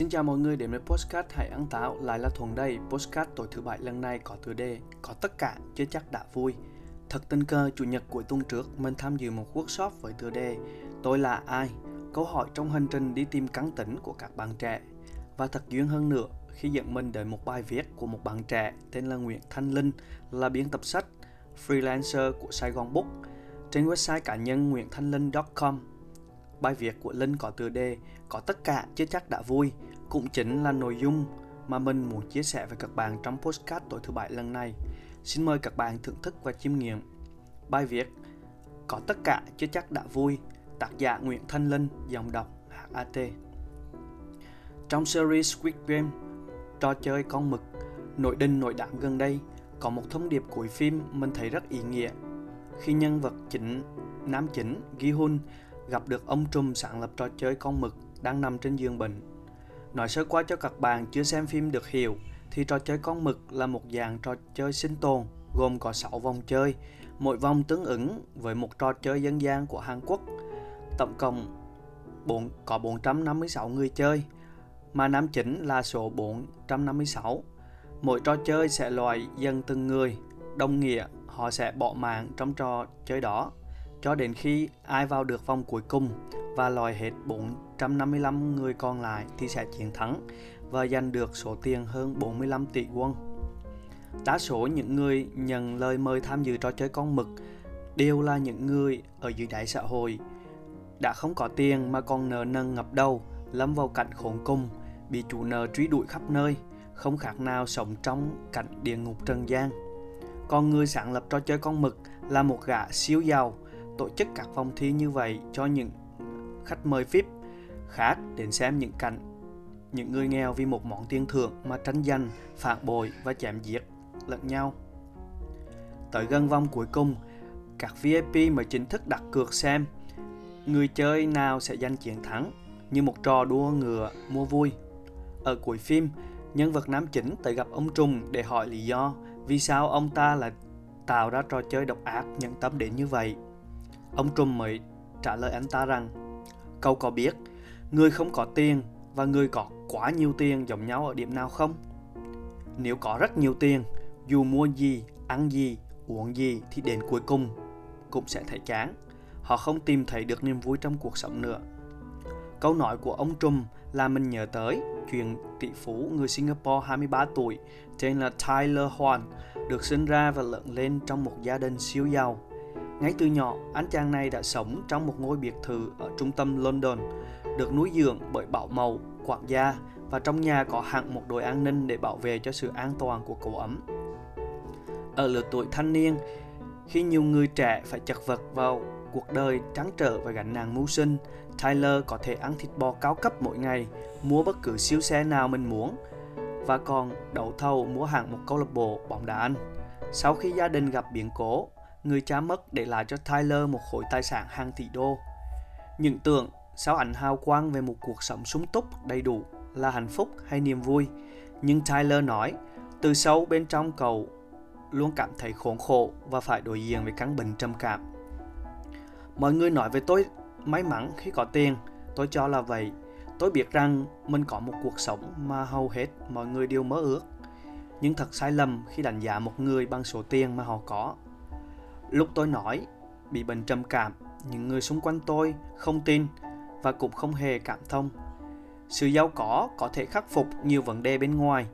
Xin chào mọi người, đến với Postcard Hãy ăn táo, lại là Thuần đây. Postcard tối thứ bảy lần này có tựa đề Có tất cả chứ chắc đã vui. Thật tình cờ, chủ nhật cuối tuần trước, mình tham dự một workshop với tựa đề Tôi là ai? Câu hỏi trong hành trình đi tìm cắn tỉnh của các bạn trẻ. Và thật duyên hơn nữa, khi dẫn mình đến một bài viết của một bạn trẻ tên là Nguyễn Thanh Linh, là biên tập sách freelancer của Sài Gòn Book, trên website cá nhân nguyểnthanhlinh.com Bài viết của Linh có tựa đề Có tất cả chứ chắc đã vui cũng chính là nội dung mà mình muốn chia sẻ với các bạn trong postcard tối thứ bảy lần này. Xin mời các bạn thưởng thức và chiêm nghiệm. Bài viết Có tất cả chứ chắc đã vui, Tác giả Nguyễn Thanh Linh Dòng đọc HAT Trong series Squid Game, Trò chơi con mực, Nội đình nội đảm gần đây, Có một thông điệp cuối phim mình thấy rất ý nghĩa Khi nhân vật chính, Nam chính Gi Hun, gặp được ông trùm sáng lập trò chơi con mực đang nằm trên giường bệnh. Nói sơ qua cho các bạn chưa xem phim được hiểu, thì trò chơi con mực là một dạng trò chơi sinh tồn gồm có 6 vòng chơi, mỗi vòng tương ứng với một trò chơi dân gian của Hàn Quốc. Tổng cộng 4, có 456 người chơi, mà nam chính là số 456. Mỗi trò chơi sẽ loại dần từng người, đồng nghĩa họ sẽ bỏ mạng trong trò chơi đó cho đến khi ai vào được vòng cuối cùng và loại hết 455 người còn lại thì sẽ chiến thắng và giành được số tiền hơn 45 tỷ won. Đa số những người nhận lời mời tham dự trò chơi con mực đều là những người ở dưới đáy xã hội. Đã không có tiền mà còn nợ nần ngập đầu, lâm vào cảnh khốn cùng, bị chủ nợ truy đuổi khắp nơi, không khác nào sống trong cảnh địa ngục trần gian. Còn người sáng lập trò chơi con mực là một gã siêu giàu, tổ chức các vòng thi như vậy cho những khách mời VIP khác đến xem những cảnh những người nghèo vì một món tiền thưởng mà tranh giành, phản bội và chém giết lẫn nhau. Tới gần vòng cuối cùng, các VIP mới chính thức đặt cược xem người chơi nào sẽ giành chiến thắng như một trò đua ngựa mua vui. Ở cuối phim, nhân vật nam chính tới gặp ông Trùng để hỏi lý do vì sao ông ta lại tạo ra trò chơi độc ác nhân tâm đến như vậy. Ông Trùng mới trả lời anh ta rằng Cậu có biết người không có tiền và người có quá nhiều tiền giống nhau ở điểm nào không? Nếu có rất nhiều tiền, dù mua gì, ăn gì, uống gì thì đến cuối cùng cũng sẽ thấy chán. Họ không tìm thấy được niềm vui trong cuộc sống nữa. Câu nói của ông Trùm là mình nhớ tới chuyện tỷ phú người Singapore 23 tuổi tên là Tyler Hoan được sinh ra và lớn lên trong một gia đình siêu giàu ngay từ nhỏ, anh chàng này đã sống trong một ngôi biệt thự ở trung tâm London, được nuôi dưỡng bởi bảo mẫu, quản gia và trong nhà có hẳn một đội an ninh để bảo vệ cho sự an toàn của cậu ấm. Ở lứa tuổi thanh niên, khi nhiều người trẻ phải chật vật vào cuộc đời trắng trở và gánh nặng mưu sinh, Tyler có thể ăn thịt bò cao cấp mỗi ngày, mua bất cứ siêu xe nào mình muốn và còn đấu thầu mua hẳn một câu lạc bộ bóng đá Anh. Sau khi gia đình gặp biến cố, người cha mất để lại cho Tyler một khối tài sản hàng tỷ đô. Những tưởng sau ảnh hào quang về một cuộc sống sung túc đầy đủ là hạnh phúc hay niềm vui. Nhưng Tyler nói, từ sâu bên trong cậu luôn cảm thấy khốn khổ và phải đối diện với căn bệnh trầm cảm. Mọi người nói về tôi may mắn khi có tiền, tôi cho là vậy. Tôi biết rằng mình có một cuộc sống mà hầu hết mọi người đều mơ ước. Nhưng thật sai lầm khi đánh giá một người bằng số tiền mà họ có Lúc tôi nói bị bệnh trầm cảm, những người xung quanh tôi không tin và cũng không hề cảm thông. Sự giàu có có thể khắc phục nhiều vấn đề bên ngoài,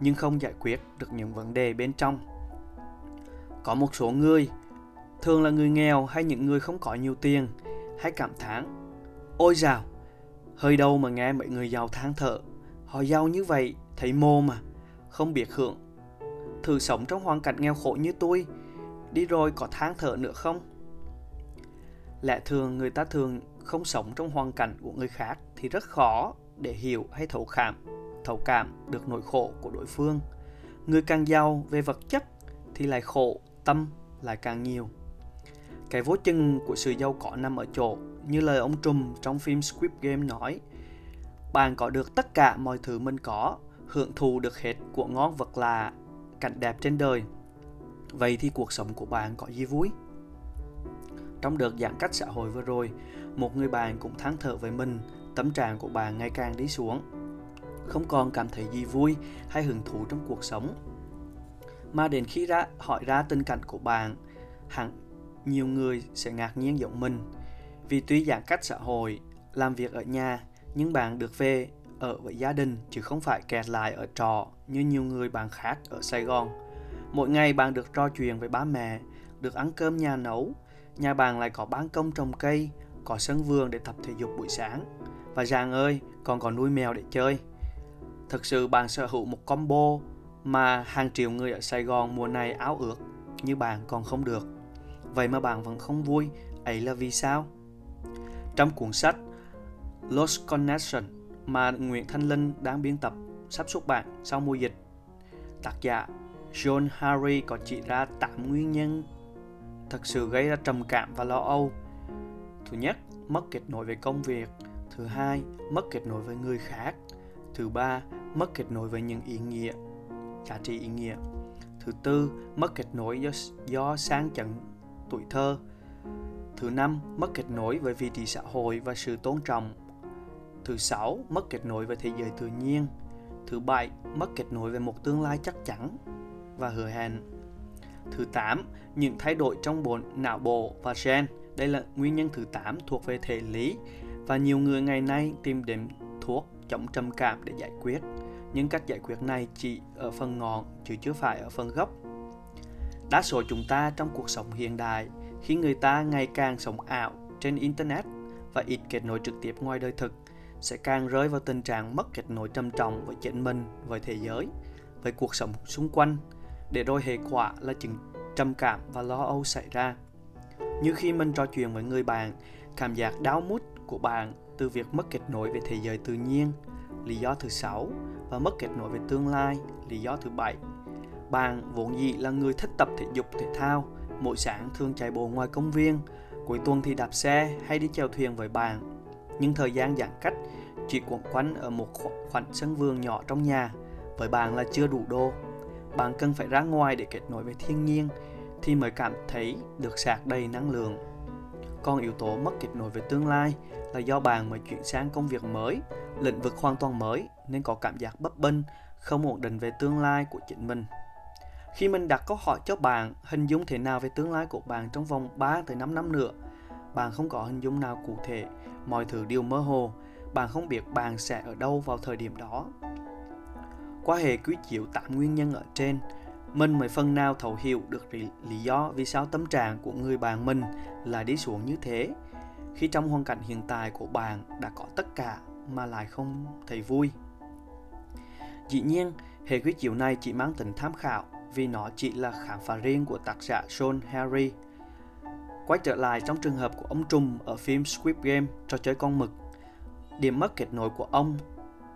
nhưng không giải quyết được những vấn đề bên trong. Có một số người, thường là người nghèo hay những người không có nhiều tiền, hay cảm thán, ôi dào, hơi đâu mà nghe mấy người giàu than thở, họ giàu như vậy, thấy mô mà, không biết hưởng. Thử sống trong hoàn cảnh nghèo khổ như tôi, đi rồi có than thở nữa không? Lẽ thường người ta thường không sống trong hoàn cảnh của người khác thì rất khó để hiểu hay thấu cảm, thấu cảm được nỗi khổ của đối phương. Người càng giàu về vật chất thì lại khổ, tâm lại càng nhiều. Cái vô chừng của sự giàu có nằm ở chỗ, như lời ông Trùm trong phim Squid Game nói, bạn có được tất cả mọi thứ mình có, hưởng thụ được hết của ngon vật là cảnh đẹp trên đời Vậy thì cuộc sống của bạn có gì vui? Trong đợt giãn cách xã hội vừa rồi, một người bạn cũng than thở với mình tâm trạng của bạn ngày càng đi xuống. không còn cảm thấy gì vui hay hứng thú trong cuộc sống. Mà đến khi ra hỏi ra tình cảnh của bạn, hẳn nhiều người sẽ ngạc nhiên giống mình. Vì tuy giãn cách xã hội, làm việc ở nhà, nhưng bạn được về ở với gia đình chứ không phải kẹt lại ở trọ như nhiều người bạn khác ở Sài Gòn. Mỗi ngày bạn được trò chuyện với ba mẹ, được ăn cơm nhà nấu, nhà bạn lại có ban công trồng cây, có sân vườn để tập thể dục buổi sáng. Và Giang ơi, còn có nuôi mèo để chơi. Thực sự bạn sở hữu một combo mà hàng triệu người ở Sài Gòn mùa này áo ước như bạn còn không được. Vậy mà bạn vẫn không vui, ấy là vì sao? Trong cuốn sách Lost Connection mà Nguyễn Thanh Linh đang biên tập sắp xuất bản sau mùa dịch, tác giả John Harry có chỉ ra 8 nguyên nhân thật sự gây ra trầm cảm và lo âu. Thứ nhất, mất kết nối với công việc. Thứ hai, mất kết nối với người khác. Thứ ba, mất kết nối với những ý nghĩa, giá trị ý nghĩa. Thứ tư, mất kết nối do, do sang chấn tuổi thơ. Thứ năm, mất kết nối với vị trí xã hội và sự tôn trọng. Thứ sáu, mất kết nối với thế giới tự nhiên. Thứ bảy, mất kết nối với một tương lai chắc chắn và hứa hẹn. Thứ 8, những thay đổi trong bộ não bộ và gen. Đây là nguyên nhân thứ 8 thuộc về thể lý và nhiều người ngày nay tìm đến thuốc chống trầm cảm để giải quyết. Nhưng cách giải quyết này chỉ ở phần ngọn chứ chưa phải ở phần gốc. Đa số chúng ta trong cuộc sống hiện đại khi người ta ngày càng sống ảo trên internet và ít kết nối trực tiếp ngoài đời thực sẽ càng rơi vào tình trạng mất kết nối trầm trọng với chính mình, với thế giới, với cuộc sống xung quanh để rồi hệ quả là chứng trầm cảm và lo âu xảy ra. Như khi mình trò chuyện với người bạn, cảm giác đau mút của bạn từ việc mất kết nối với thế giới tự nhiên, lý do thứ sáu và mất kết nối với tương lai, lý do thứ bảy. Bạn vốn dĩ là người thích tập thể dục thể thao, mỗi sáng thường chạy bộ ngoài công viên, cuối tuần thì đạp xe hay đi chèo thuyền với bạn. Nhưng thời gian giãn cách chỉ quẩn quanh ở một khoảng sân vườn nhỏ trong nhà, với bạn là chưa đủ đô bạn cần phải ra ngoài để kết nối với thiên nhiên thì mới cảm thấy được sạc đầy năng lượng. Còn yếu tố mất kết nối với tương lai là do bạn mới chuyển sang công việc mới, lĩnh vực hoàn toàn mới nên có cảm giác bấp bênh, không ổn định về tương lai của chính mình. Khi mình đặt câu hỏi cho bạn hình dung thế nào về tương lai của bạn trong vòng 3 tới 5 năm nữa, bạn không có hình dung nào cụ thể, mọi thứ đều mơ hồ, bạn không biết bạn sẽ ở đâu vào thời điểm đó qua hệ quý chiếu tám nguyên nhân ở trên, mình mới phần nào thấu hiểu được lý do vì sao tâm trạng của người bạn mình lại đi xuống như thế. Khi trong hoàn cảnh hiện tại của bạn đã có tất cả mà lại không thấy vui. Dĩ nhiên, hệ quy chiếu này chỉ mang tính tham khảo vì nó chỉ là khám phá riêng của tác giả Sean Harry. Quay trở lại trong trường hợp của ông Trùm ở phim Squid Game, trò chơi con mực. Điểm mất kết nối của ông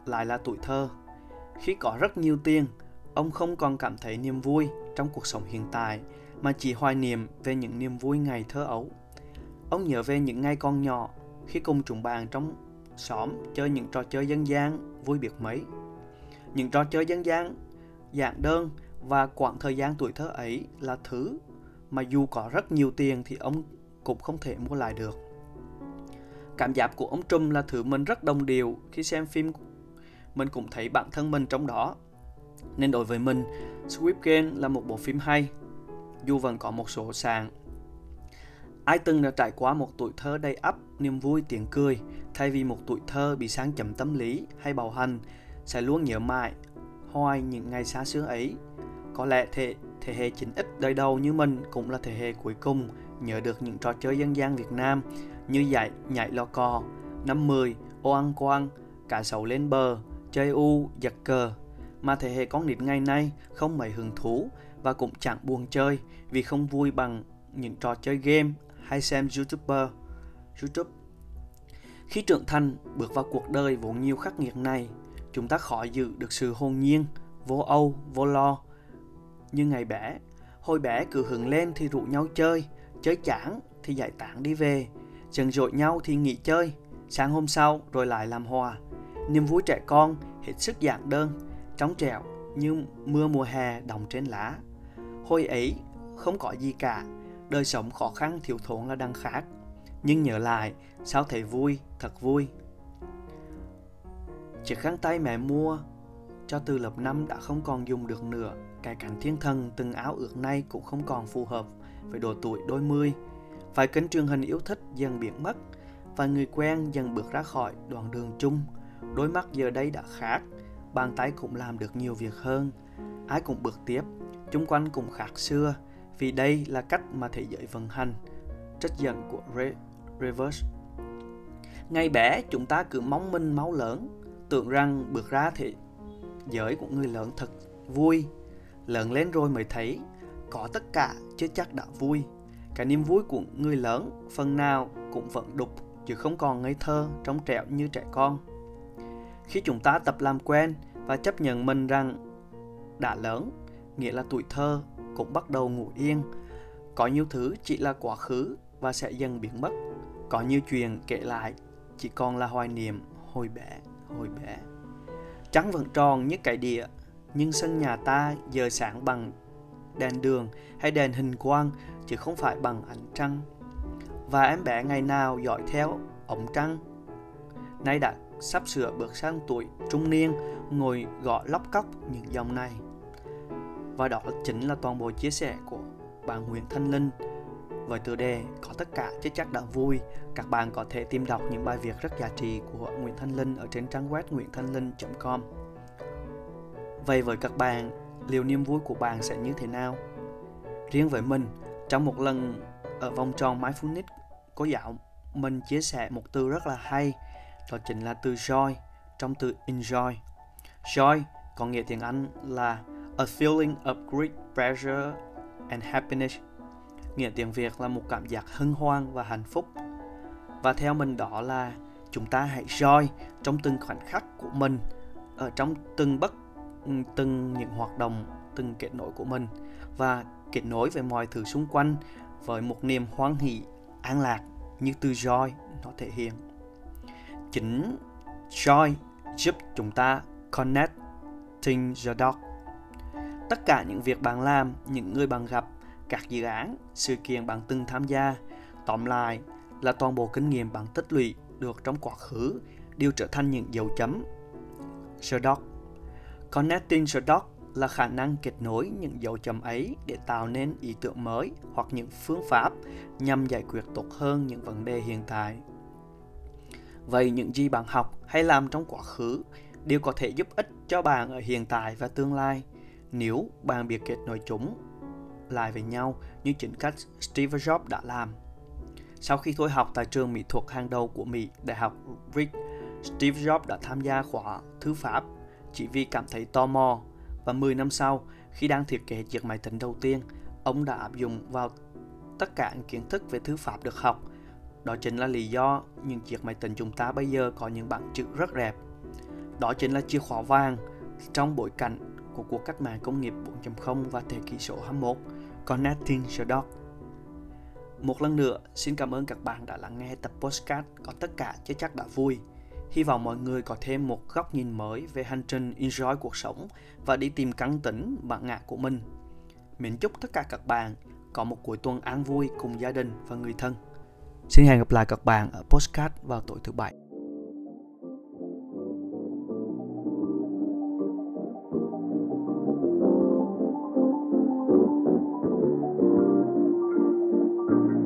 lại là tuổi thơ khi có rất nhiều tiền, ông không còn cảm thấy niềm vui trong cuộc sống hiện tại mà chỉ hoài niệm về những niềm vui ngày thơ ấu. Ông nhớ về những ngày con nhỏ khi cùng chúng bạn trong xóm chơi những trò chơi dân gian vui biệt mấy. Những trò chơi dân gian, dạng đơn và quãng thời gian tuổi thơ ấy là thứ mà dù có rất nhiều tiền thì ông cũng không thể mua lại được. Cảm giác của ông Trump là thứ mình rất đồng điều khi xem phim mình cũng thấy bản thân mình trong đó. Nên đối với mình, Squid Game là một bộ phim hay, dù vẫn có một số sàn. Ai từng đã trải qua một tuổi thơ đầy ắp niềm vui tiếng cười thay vì một tuổi thơ bị sang chấm tâm lý hay bạo hành sẽ luôn nhớ mãi hoài những ngày xa xưa ấy. Có lẽ thế, thế hệ 9X đời đầu như mình cũng là thế hệ cuối cùng nhớ được những trò chơi dân gian Việt Nam như dạy nhảy lò cò, năm 10, ô ăn quang, cả sầu lên bờ, chơi u, giật cờ, mà thế hệ con nít ngày nay không mấy hứng thú và cũng chẳng buồn chơi vì không vui bằng những trò chơi game hay xem YouTuber, YouTube. Khi trưởng thành bước vào cuộc đời vốn nhiều khắc nghiệt này, chúng ta khó giữ được sự hồn nhiên, vô âu, vô lo. Như ngày bé, hồi bé cứ hứng lên thì rủ nhau chơi, chơi chán thì giải tán đi về, giận dội nhau thì nghỉ chơi, sáng hôm sau rồi lại làm hòa. Niềm vui trẻ con hết sức giản đơn, trong trẻo như mưa mùa hè đồng trên lá. Hồi ấy không có gì cả, đời sống khó khăn thiếu thốn là đang khác. Nhưng nhớ lại, sao thấy vui, thật vui. Chiếc khăn tay mẹ mua cho từ lớp 5 đã không còn dùng được nữa. Cái cảnh thiên thần từng áo ước nay cũng không còn phù hợp với độ tuổi đôi mươi. Vài kênh truyền hình yêu thích dần biến mất và người quen dần bước ra khỏi đoạn đường chung. Đôi mắt giờ đây đã khác, bàn tay cũng làm được nhiều việc hơn. Ai cũng bước tiếp, chung quanh cũng khác xưa, vì đây là cách mà thế giới vận hành. Trách giận của Re Reverse Ngày bé chúng ta cứ mong minh máu lớn, tưởng rằng bước ra thì giới của người lớn thật vui. Lớn lên rồi mới thấy có tất cả chứ chắc đã vui. Cái niềm vui của người lớn phần nào cũng vẫn đục chứ không còn ngây thơ trong trẻo như trẻ con. Khi chúng ta tập làm quen và chấp nhận mình rằng đã lớn, nghĩa là tuổi thơ cũng bắt đầu ngủ yên. Có nhiều thứ chỉ là quá khứ và sẽ dần biến mất. Có nhiều chuyện kể lại chỉ còn là hoài niệm hồi bé, hồi bé. Trắng vẫn tròn như cái địa, nhưng sân nhà ta giờ sáng bằng đèn đường hay đèn hình quang chứ không phải bằng ánh trăng. Và em bé ngày nào dõi theo ống trăng. Nay đã sắp sửa bước sang tuổi trung niên ngồi gõ lóc cóc những dòng này. Và đó chính là toàn bộ chia sẻ của bà Nguyễn Thanh Linh với tựa đề có tất cả chứ chắc đã vui. Các bạn có thể tìm đọc những bài viết rất giá trị của Nguyễn Thanh Linh ở trên trang web nguyenthanhlinh com Vậy với các bạn, liệu niềm vui của bạn sẽ như thế nào? Riêng với mình, trong một lần ở vòng tròn Mindfulness có giáo mình chia sẻ một từ rất là hay, đó chính là từ joy trong từ enjoy. Joy có nghĩa tiếng Anh là a feeling of great pleasure and happiness nghĩa tiếng Việt là một cảm giác hân hoan và hạnh phúc. Và theo mình đó là chúng ta hãy joy trong từng khoảnh khắc của mình, ở trong từng bất ừ, từng những hoạt động, từng kết nối của mình và kết nối với mọi thứ xung quanh với một niềm hoan hỷ, an lạc như từ joy nó thể hiện. Chính joy giúp chúng ta connecting the dot. Tất cả những việc bạn làm, những người bạn gặp các dự án, sự kiện bạn từng tham gia. Tóm lại là toàn bộ kinh nghiệm bạn tích lũy được trong quá khứ đều trở thành những dấu chấm. The dot. Connecting the dot là khả năng kết nối những dấu chấm ấy để tạo nên ý tưởng mới hoặc những phương pháp nhằm giải quyết tốt hơn những vấn đề hiện tại. Vậy những gì bạn học hay làm trong quá khứ đều có thể giúp ích cho bạn ở hiện tại và tương lai nếu bạn biết kết nối chúng lại với nhau như chính cách Steve Jobs đã làm. Sau khi thôi học tại trường mỹ thuật hàng đầu của Mỹ, Đại học Rick, Steve Jobs đã tham gia khóa thư pháp chỉ vì cảm thấy tò mò và 10 năm sau, khi đang thiết kế chiếc máy tính đầu tiên, ông đã áp dụng vào tất cả những kiến thức về thư pháp được học. Đó chính là lý do những chiếc máy tính chúng ta bây giờ có những bảng chữ rất đẹp. Đó chính là chìa khóa vàng trong bối cảnh của cuộc cách mạng công nghiệp 4.0 và thế kỷ số 21, Connecting the Dots. Một lần nữa, xin cảm ơn các bạn đã lắng nghe tập postcard có tất cả chứ chắc đã vui. Hy vọng mọi người có thêm một góc nhìn mới về hành trình enjoy cuộc sống và đi tìm căng tỉnh bản ngã của mình. mình chúc tất cả các bạn có một cuối tuần an vui cùng gia đình và người thân. Xin hẹn gặp lại các bạn ở postcard vào tối thứ bảy.